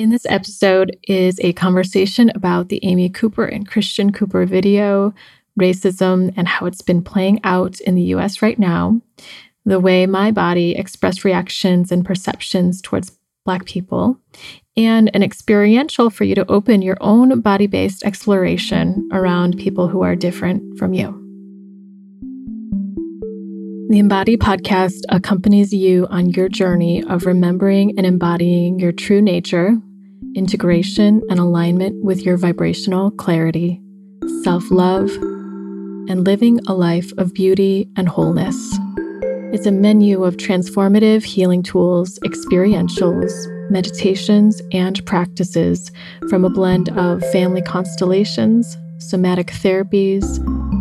In this episode is a conversation about the Amy Cooper and Christian Cooper video, racism, and how it's been playing out in the US right now, the way my body expressed reactions and perceptions towards Black people, and an experiential for you to open your own body based exploration around people who are different from you. The Embody podcast accompanies you on your journey of remembering and embodying your true nature integration and alignment with your vibrational clarity, self love, and living a life of beauty and wholeness. It's a menu of transformative healing tools, experientials, meditations, and practices from a blend of family constellations, somatic therapies,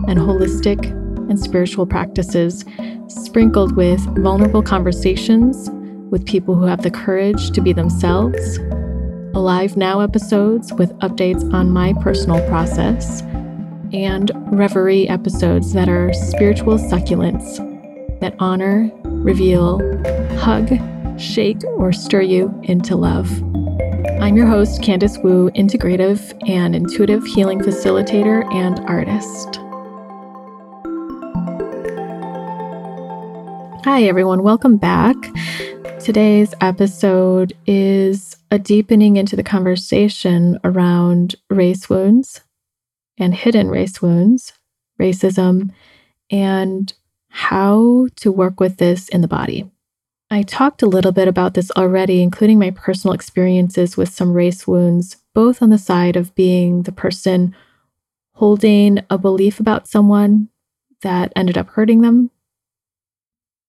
and holistic and spiritual practices, sprinkled with vulnerable conversations with people who have the courage to be themselves Alive Now episodes with updates on my personal process, and Reverie episodes that are spiritual succulents that honor, reveal, hug, shake, or stir you into love. I'm your host, Candice Wu, integrative and intuitive healing facilitator and artist. Hi, everyone. Welcome back. Today's episode is a deepening into the conversation around race wounds and hidden race wounds, racism, and how to work with this in the body. I talked a little bit about this already, including my personal experiences with some race wounds, both on the side of being the person holding a belief about someone that ended up hurting them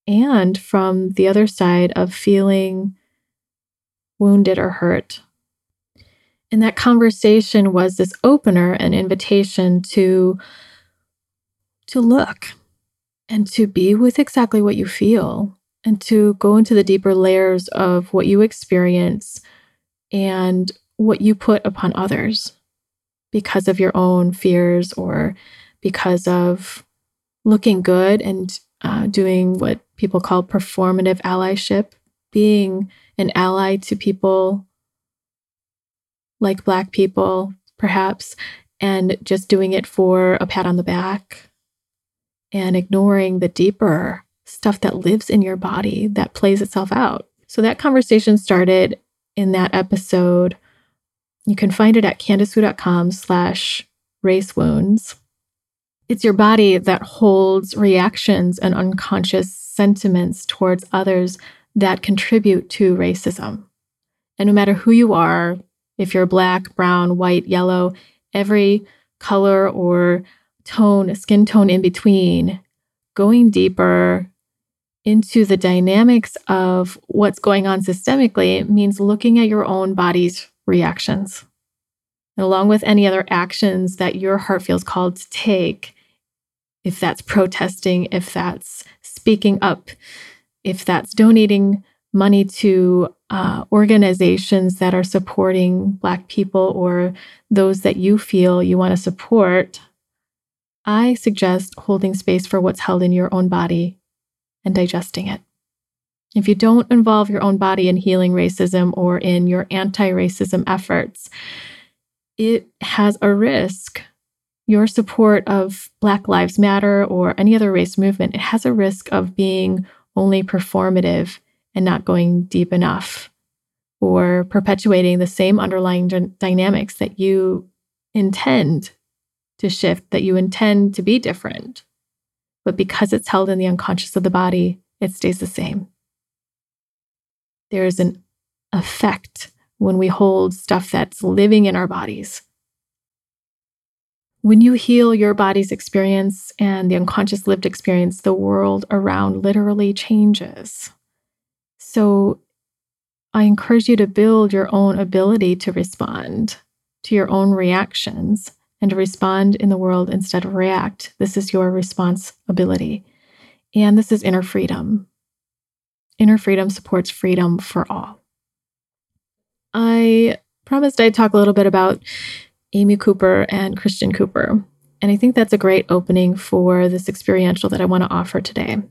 and from the other side of feeling wounded or hurt. And that conversation was this opener, an invitation to to look and to be with exactly what you feel and to go into the deeper layers of what you experience and what you put upon others because of your own fears or because of looking good and uh, doing what people call performative allyship, being an ally to people like Black people, perhaps, and just doing it for a pat on the back and ignoring the deeper stuff that lives in your body that plays itself out. So that conversation started in that episode. You can find it at candicewu.com slash race wounds. It's your body that holds reactions and unconscious sentiments towards others that contribute to racism. And no matter who you are, if you're black, brown, white, yellow, every color or tone, skin tone in between, going deeper into the dynamics of what's going on systemically means looking at your own body's reactions. And along with any other actions that your heart feels called to take, if that's protesting, if that's speaking up, if that's donating money to uh, organizations that are supporting Black people or those that you feel you want to support, I suggest holding space for what's held in your own body and digesting it. If you don't involve your own body in healing racism or in your anti racism efforts, it has a risk your support of Black Lives Matter or any other race movement, it has a risk of being only performative and not going deep enough or perpetuating the same underlying d- dynamics that you intend to shift, that you intend to be different. But because it's held in the unconscious of the body, it stays the same. There is an effect when we hold stuff that's living in our bodies when you heal your body's experience and the unconscious lived experience, the world around literally changes. So I encourage you to build your own ability to respond to your own reactions and to respond in the world instead of react. This is your responsibility. And this is inner freedom. Inner freedom supports freedom for all. I promised I'd talk a little bit about Amy Cooper and Christian Cooper. And I think that's a great opening for this experiential that I want to offer today.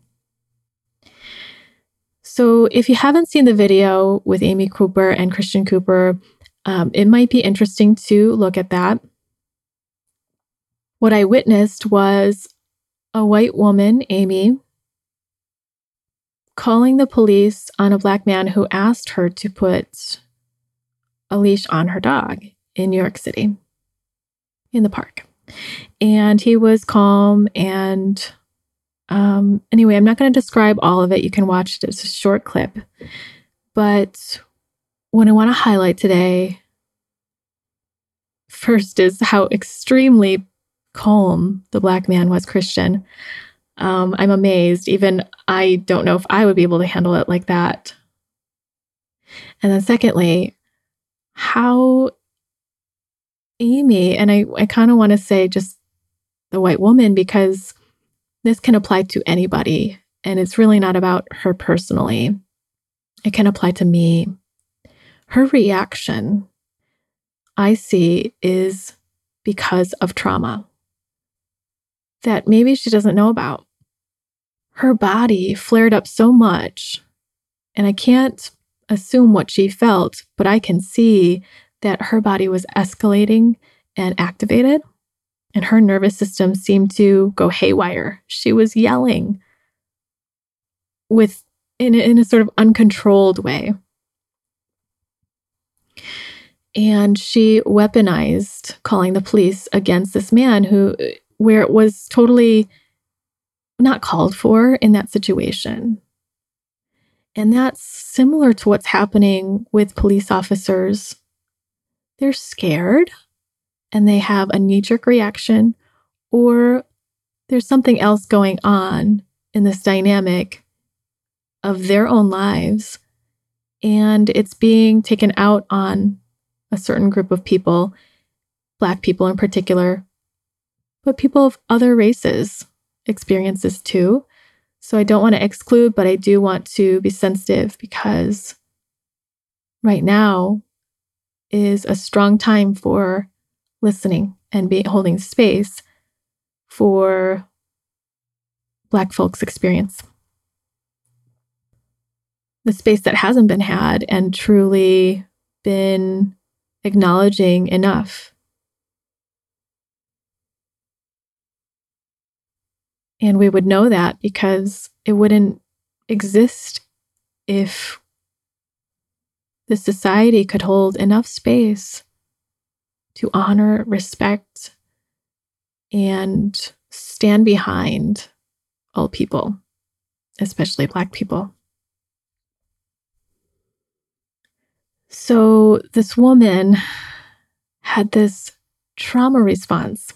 So, if you haven't seen the video with Amy Cooper and Christian Cooper, Um, it might be interesting to look at that. What I witnessed was a white woman, Amy, calling the police on a black man who asked her to put a leash on her dog in New York City in the park. And he was calm. And um, anyway, I'm not going to describe all of it. You can watch it, it's a short clip. But what I want to highlight today first is how extremely calm the black man was, Christian. Um, I'm amazed. Even I don't know if I would be able to handle it like that. And then, secondly, how Amy, and I, I kind of want to say just the white woman because this can apply to anybody. And it's really not about her personally, it can apply to me. Her reaction, I see, is because of trauma that maybe she doesn't know about her body flared up so much. And I can't assume what she felt, but I can see that her body was escalating and activated, and her nervous system seemed to go haywire. She was yelling with in, in a sort of uncontrolled way. And she weaponized calling the police against this man who, where it was totally not called for in that situation. And that's similar to what's happening with police officers. They're scared and they have a knee jerk reaction, or there's something else going on in this dynamic of their own lives. And it's being taken out on a certain group of people, Black people in particular, but people of other races experiences too. So I don't want to exclude, but I do want to be sensitive because right now is a strong time for listening and be holding space for Black folks' experience. The space that hasn't been had and truly been acknowledging enough And we would know that because it wouldn't exist if the society could hold enough space to honor, respect, and stand behind all people, especially Black people. So, this woman had this trauma response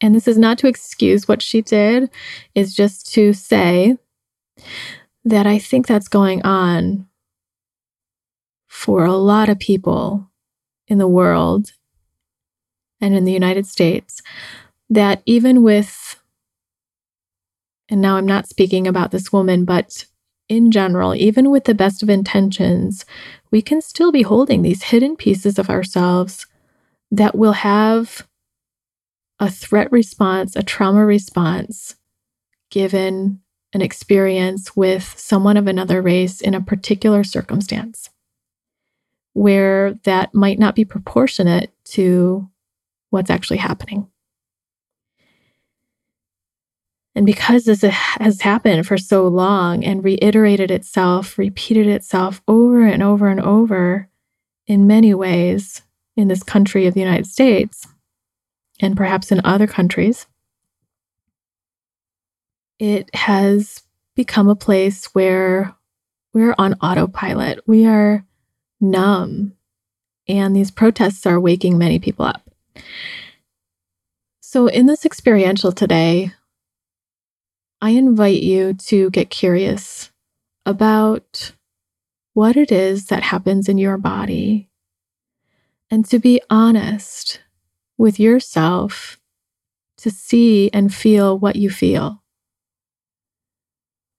and this is not to excuse what she did, is just to say that I think that's going on for a lot of people in the world and in the United States. That even with, and now I'm not speaking about this woman, but in general, even with the best of intentions, we can still be holding these hidden pieces of ourselves that will have a threat response, a trauma response, given an experience with someone of another race in a particular circumstance where that might not be proportionate to what's actually happening. And because this has happened for so long and reiterated itself, repeated itself over and over and over in many ways in this country of the United States, and perhaps in other countries, it has become a place where we're on autopilot. We are numb. And these protests are waking many people up. So, in this experiential today, I invite you to get curious about what it is that happens in your body and to be honest with yourself to see and feel what you feel.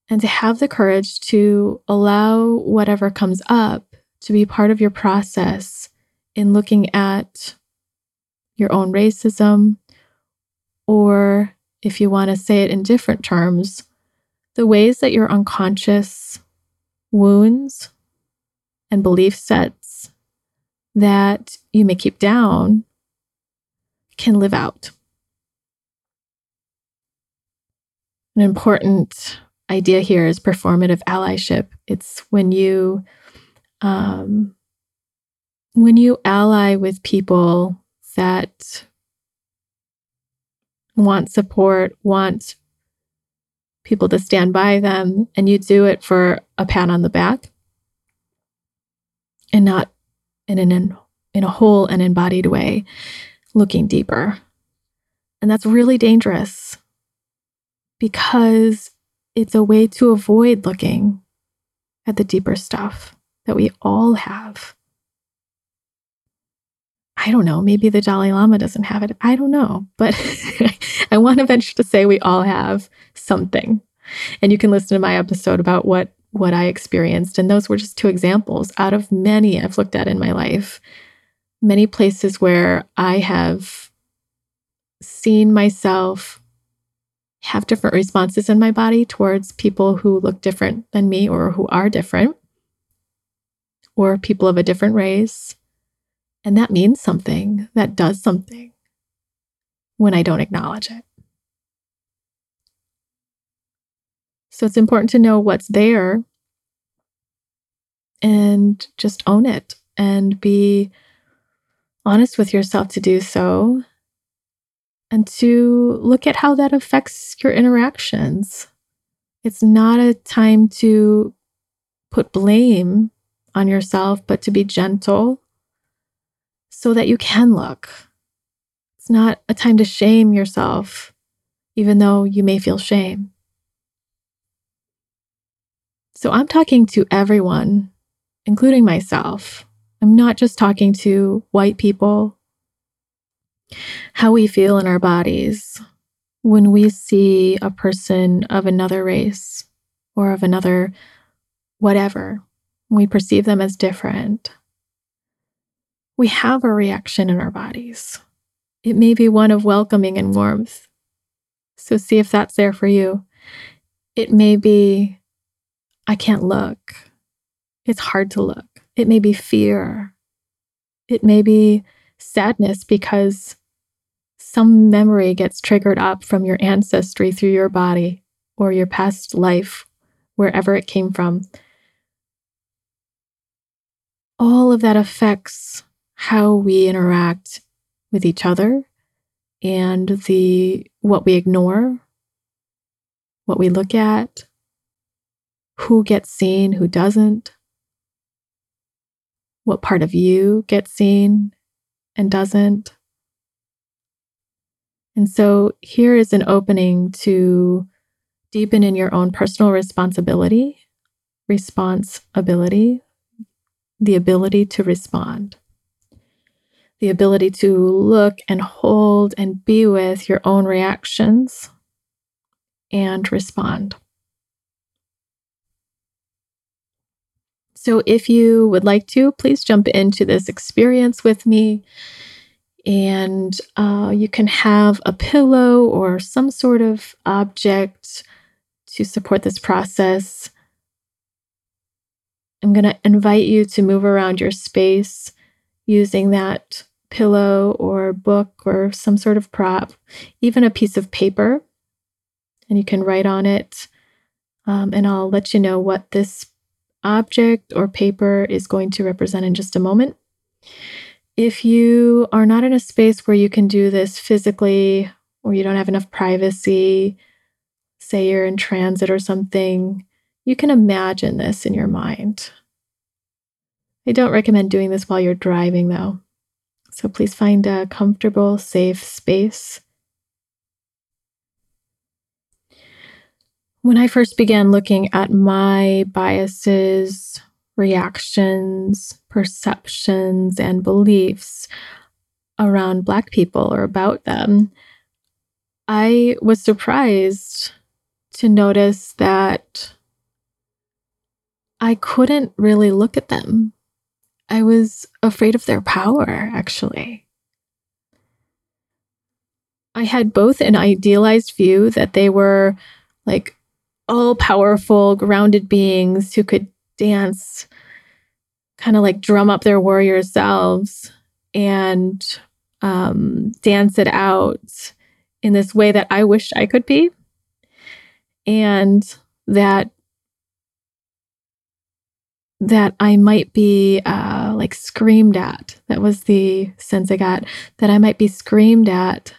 And to have the courage to allow whatever comes up to be part of your process in looking at your own racism, or if you want to say it in different terms, the ways that your unconscious wounds and belief sets that you may keep down can live out. An important idea here is performative allyship. It's when you um, when you ally with people that want support, want people to stand by them, and you do it for a pat on the back and not in an in a whole and embodied way, looking deeper. And that's really dangerous because it's a way to avoid looking at the deeper stuff that we all have. I don't know, maybe the Dalai Lama doesn't have it. I don't know, but I want to venture to say we all have something. And you can listen to my episode about what what I experienced and those were just two examples out of many I've looked at in my life. Many places where I have seen myself have different responses in my body towards people who look different than me or who are different or people of a different race. And that means something, that does something when I don't acknowledge it. So it's important to know what's there and just own it and be honest with yourself to do so and to look at how that affects your interactions. It's not a time to put blame on yourself, but to be gentle so that you can look. It's not a time to shame yourself, even though you may feel shame. So I'm talking to everyone, including myself. I'm not just talking to white people. How we feel in our bodies when we see a person of another race or of another whatever we perceive them as different, we have a reaction in our bodies. It may be one of welcoming and warmth. So see if that's there for you. It may be, I can't look. It's hard to look. It may be fear. It may be sadness because some memory gets triggered up from your ancestry through your body or your past life, wherever it came from all of that affects how we interact with each other and the what we ignore, what we look at, who gets seen, who doesn't, what part of you gets seen and doesn't. And so here is an opening to deepen in your own personal responsibility, responsibility the ability to respond, the ability to look and hold and be with your own reactions and respond. So, if you would like to, please jump into this experience with me. And uh, you can have a pillow or some sort of object to support this process. I'm going to invite you to move around your space using that pillow or book or some sort of prop, even a piece of paper. And you can write on it. Um, and I'll let you know what this object or paper is going to represent in just a moment. If you are not in a space where you can do this physically or you don't have enough privacy, say you're in transit or something, you can imagine this in your mind. I don't recommend doing this while you're driving, though. So please find a comfortable, safe space. When I first began looking at my biases, reactions, perceptions, and beliefs around Black people or about them, I was surprised to notice that I couldn't really look at them. I was afraid of their power, actually. I had both an idealized view that they were like all powerful, grounded beings who could dance kind of like drum up their warrior selves and um, dance it out in this way that I wish I could be. And that that I might be uh, like screamed at. That was the sense I got that I might be screamed at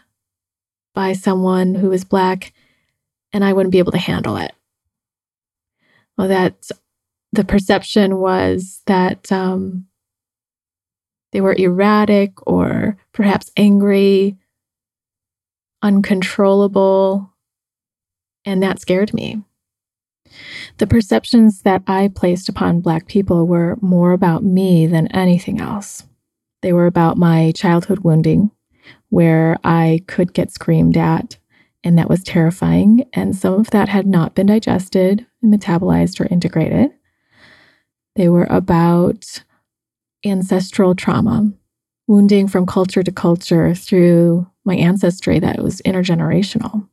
by someone who is black and I wouldn't be able to handle it. Well, that the perception was that um, they were erratic or perhaps angry, uncontrollable, and that scared me. The perceptions that I placed upon Black people were more about me than anything else. They were about my childhood wounding, where I could get screamed at, and that was terrifying. And some of that had not been digested, metabolized, or integrated. They were about ancestral trauma, wounding from culture to culture through my ancestry that was intergenerational,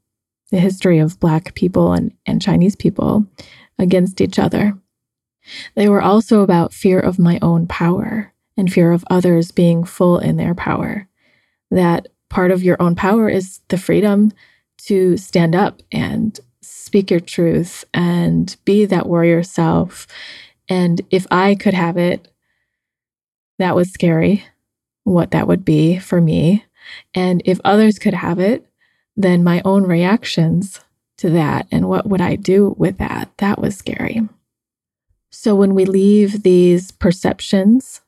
the history of Black people and, and Chinese people against each other. They were also about fear of my own power and fear of others being full in their power. That part of your own power is the freedom to stand up and speak your truth and be that warrior self. And if I could have it, that was scary, what that would be for me. And if others could have it, then my own reactions to that and what would I do with that, that was scary. So when we leave these perceptions,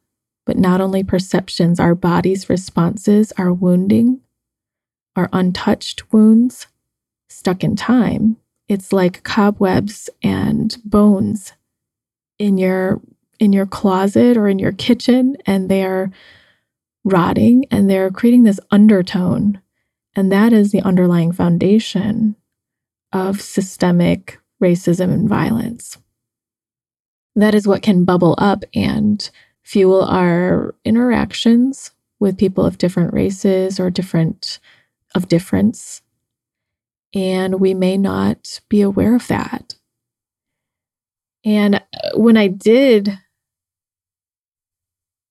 but not only perceptions, our body's responses, our wounding, our untouched wounds, stuck in time, it's like cobwebs and bones in your in your closet or in your kitchen and they're rotting and they're creating this undertone. And that is the underlying foundation of systemic racism and violence. That is what can bubble up and fuel our interactions with people of different races or different of difference. And we may not be aware of that. And uh, when I did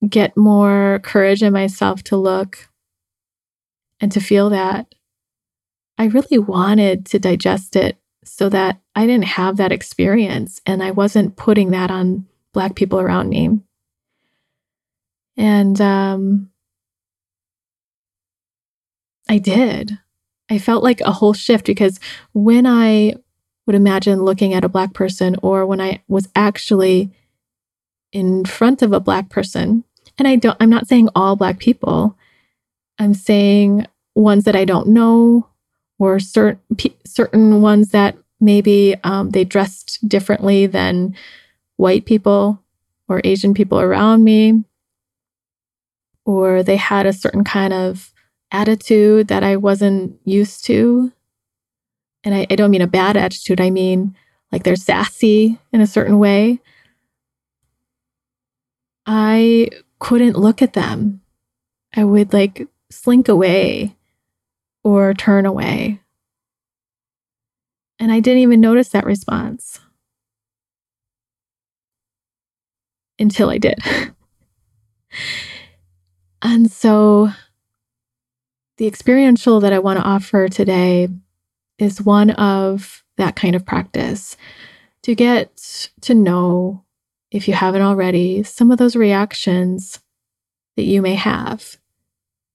get more courage in myself to look and to feel that, I really wanted to digest it so that I didn't have that experience and I wasn't putting that on Black people around me. And um, I did. I felt like a whole shift because when I would imagine looking at a Black person or when I was actually in front of a Black person, and I don't, I'm not saying all Black people, I'm saying ones that I don't know or certain certain ones that maybe um, they dressed differently than white people or Asian people around me, or they had a certain kind of attitude that I wasn't used to. And I, I don't mean a bad attitude, I mean like they're sassy in a certain way. I couldn't look at them. I would like slink away or turn away. And I didn't even notice that response until I did. and so the experiential that I want to offer today is one of that kind of practice to get to know, if you haven't already, some of those reactions that you may have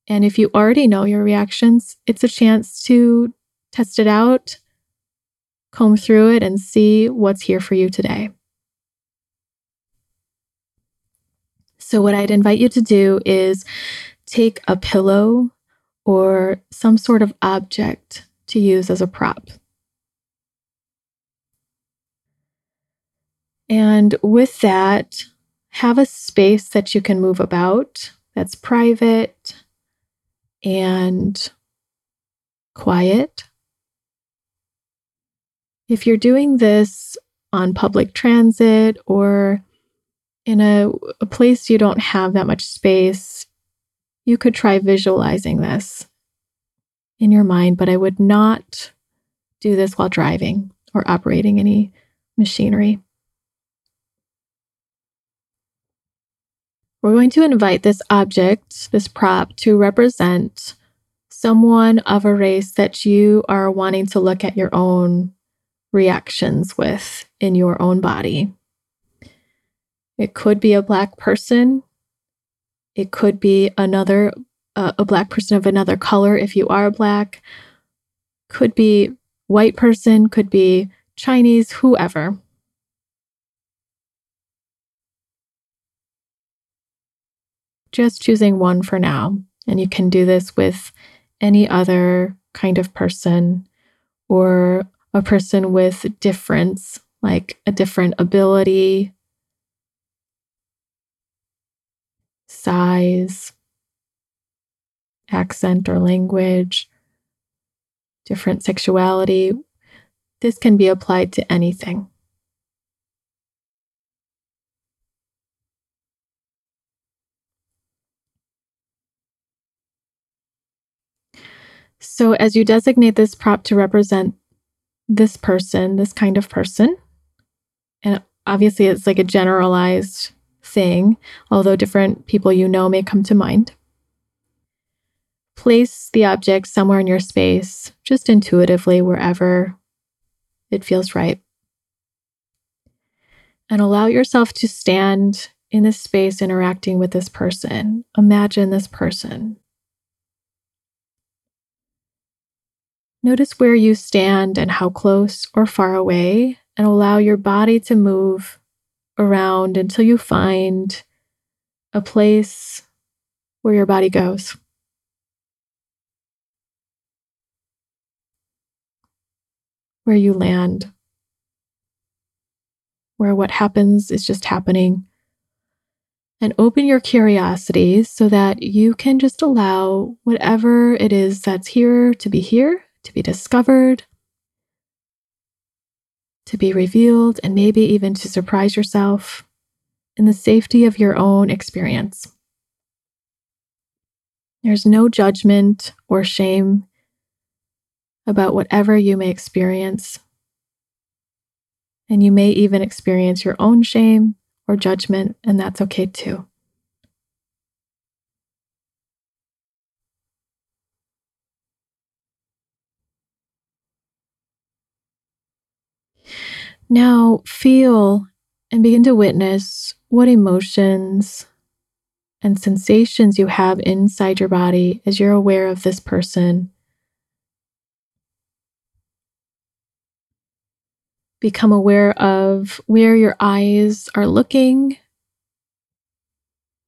and if you already know your reactions, it's a chance to test it out, comb through it, and see what's here for you today. So, what I'd invite you to do is take a pillow or some sort of object to use as a prop. And with that, have a space that you can move about that's private and quiet. If you're doing this on public transit or in a, a, place you don't have that much space, you could try visualizing this in your mind, but I would not do this while driving or operating any machinery. We're going to invite this object, this prop, to represent someone of a race that you are wanting to look at your own reactions with in your own body. It could be a Black person. It could be another, uh, a Black person of another color if you are Black. Could be white person, could be Chinese, whoever. Just choosing one for now. And you can do this with any other kind of person or a person with difference, like a different ability, size, accent or language, different sexuality. This can be applied to anything. So, as you designate this prop to represent this person, this kind of person, and obviously it's like a generalized thing, although different people you know may come to mind. Place the object somewhere in your space, just intuitively, wherever it feels right. And allow yourself to stand in this space interacting with this person. Imagine this person. Notice where you stand and how close or far away, and allow your body to move around until you find a place where your body goes. Where you land, where what happens is just happening. And open your curiosity so that you can just allow whatever it is that's here to be here to be discovered, to be revealed, and maybe even to surprise yourself in the safety of your own experience. There's no judgment or shame about whatever you may experience. And you may even experience your own shame or judgment, and that's okay too. Now feel and begin to witness what emotions and sensations you have inside your body as you're aware of this person. Become aware of where your eyes are looking,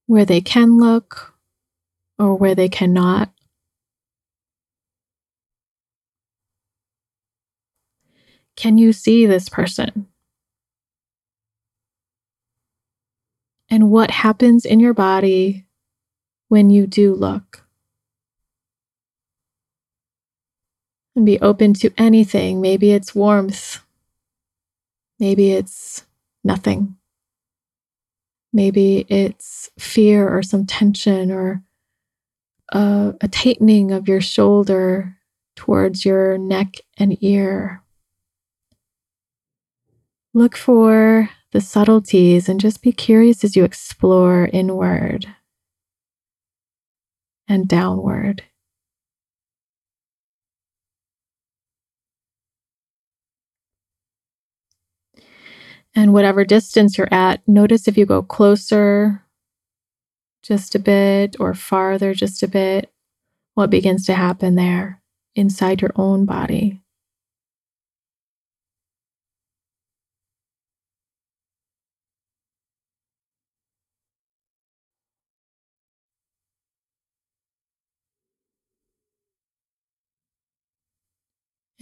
where they can look, or where they cannot. Can you see this person? And what happens in your body when you do look? And be open to anything. Maybe it's warmth. Maybe it's nothing. Maybe it's fear or some tension or a, a tightening of your shoulder towards your neck and ear. Look for the subtleties and just be curious as you explore inward and downward. And whatever distance you're at, notice if you go closer just a bit or farther just a bit, what begins to happen there inside your own body.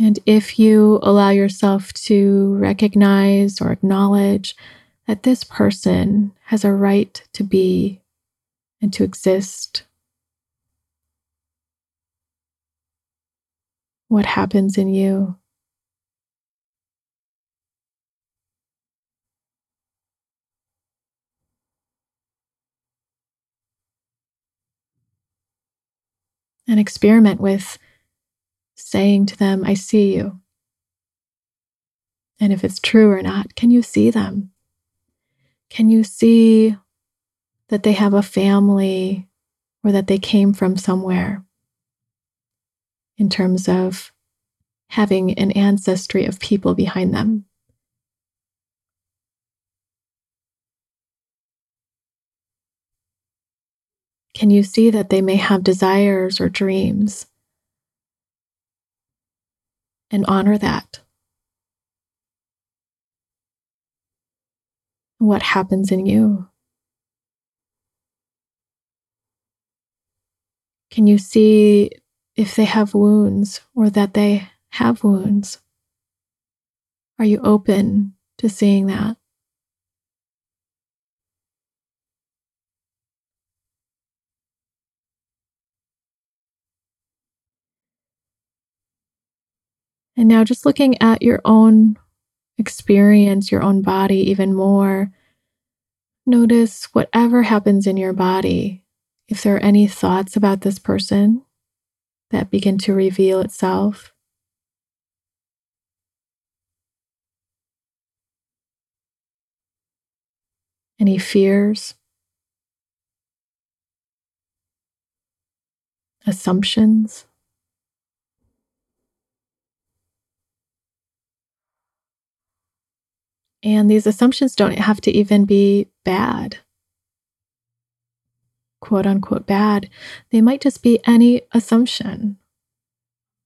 And if you allow yourself to recognize or acknowledge that this person has a right to be and to exist, what happens in you? And experiment with saying to them, I see you. And if it's true or not, can you see them? Can you see that they have a family or that they came from somewhere in terms of having an ancestry of people behind them. Can you see that they may have desires or dreams? And honor that. What happens in you? Can you see if they have wounds or that they have wounds? Are you open to seeing that? And now just looking at your own experience, your own body even more, notice whatever happens in your body. If there are any thoughts about this person that begin to reveal itself, any fears, assumptions. And these assumptions don't have to even be bad, quote unquote bad. They might just be any assumption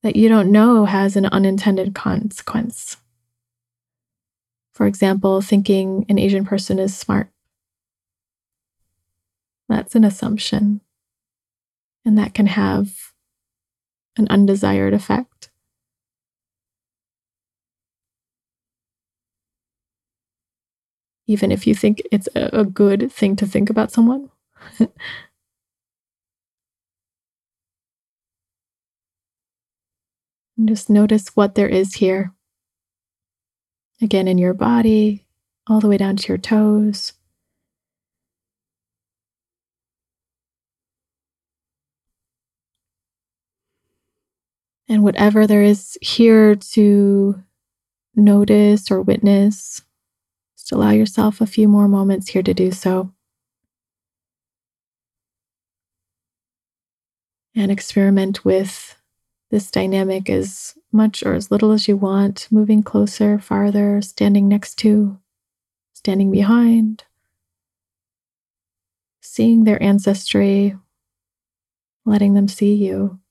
that you don't know has an unintended consequence. For example, thinking an Asian person is smart. That's an assumption, and that can have an undesired effect. Even if you think it's a, good thing to think about someone. just notice what there is here. Again, in your body, all the way down to your toes. And whatever there is here to notice or witness, just allow yourself a few more moments here to do so. And experiment with this dynamic as much or as little as you want, moving closer, farther, standing next to, standing behind, seeing their ancestry, letting them see you.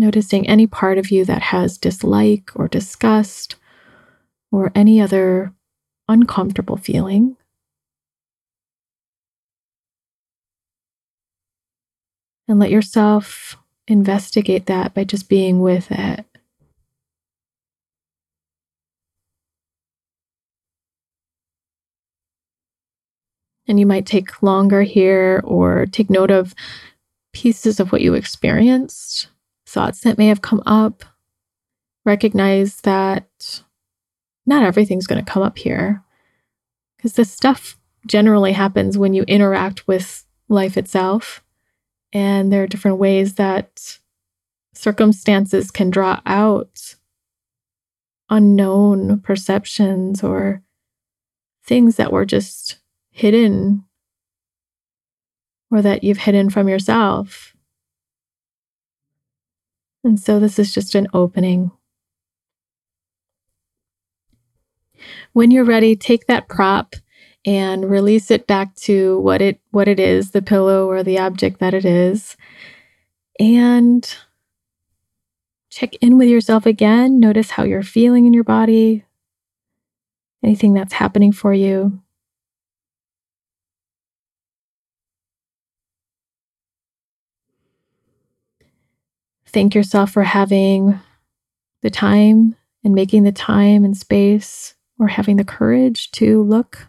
Noticing any part of you that has dislike or disgust or any other uncomfortable feeling. And let yourself investigate that by just being with it. And you might take longer here or take note of pieces of what you experienced thoughts that may have come up. Recognize that not everything's going to come up here because this stuff generally happens when you interact with life itself. And there are different ways that circumstances can draw out unknown perceptions or things that were just hidden or that you've hidden from yourself. And so this is just an opening. When you're ready, take that prop and release it back to what it what it is, the pillow or the object that it is. And check in with yourself again. Notice how you're feeling in your body. Anything that's happening for you. Thank yourself for having the time and making the time and space or having the courage to look.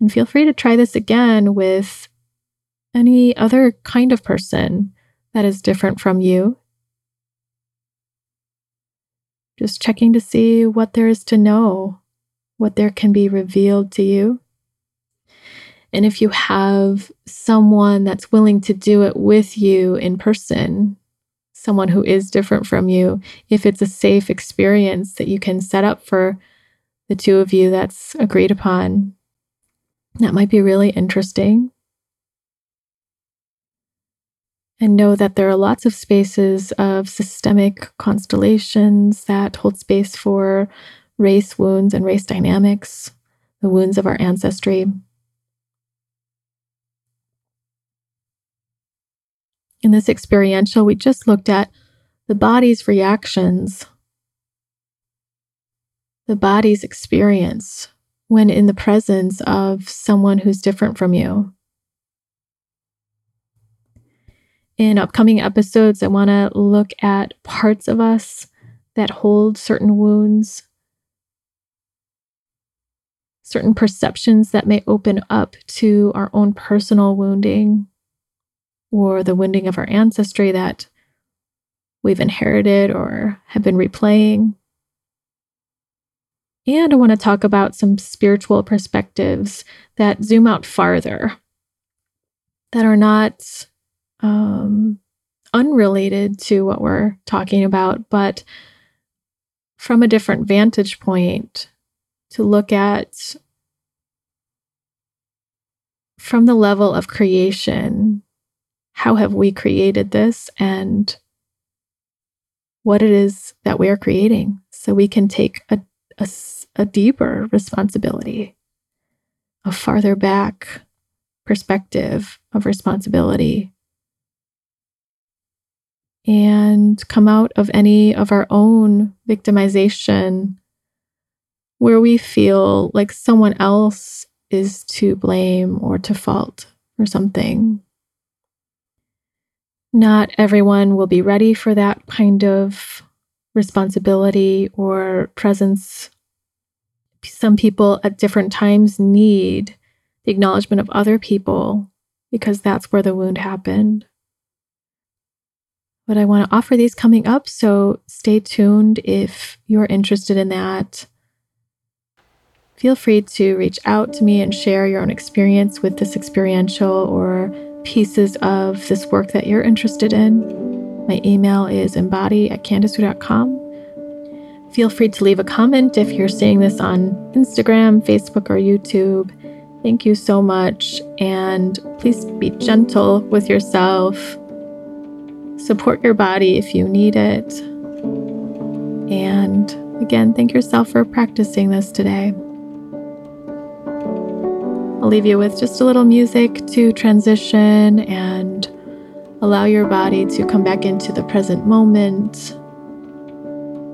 And feel free to try this again with any other kind of person that is different from you. Just checking to see what there is to know, what there can be revealed to you. And if you have someone that's willing to do it with you in person, someone who is different from you, if it's a safe experience that you can set up for the two of you that's agreed upon, that might be really interesting. And know that there are lots of spaces of systemic constellations that hold space for race wounds and race dynamics, the wounds of our ancestry. In this experiential, we just looked at the body's reactions, the body's experience when in the presence of someone who's different from you. In upcoming episodes, I want to look at parts of us that hold certain wounds, certain perceptions that may open up to our own personal wounding or the wounding of our ancestry that we've inherited or have been replaying. And I want to talk about some spiritual perspectives that zoom out farther, that are not um, unrelated to what we're talking about, but from a different vantage point to look at from the level of creation how have we created this and what it is that we are creating so we can take a, a, a deeper responsibility, a farther back perspective of responsibility and come out of any of our own victimization where we feel like someone else is to blame or to fault for something not everyone will be ready for that kind of responsibility or presence. Some people at different times need the acknowledgement of other people because that's where the wound happened. But I want to offer these coming up, so stay tuned if you're interested in that. Feel free to reach out to me and share your own experience with this experiential or pieces of this work that you're interested in. My email is embody at candicewu.com. Feel free to leave a comment if you're seeing this on Instagram, Facebook, or YouTube. Thank you so much. And please be gentle with yourself. Support your body if you need it. And again, thank yourself for practicing this today. I'll leave you with just a little music to transition and allow your body to come back into the present moment,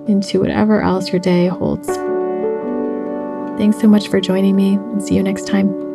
into whatever else your day holds. Thanks so much for joining me and see you next time.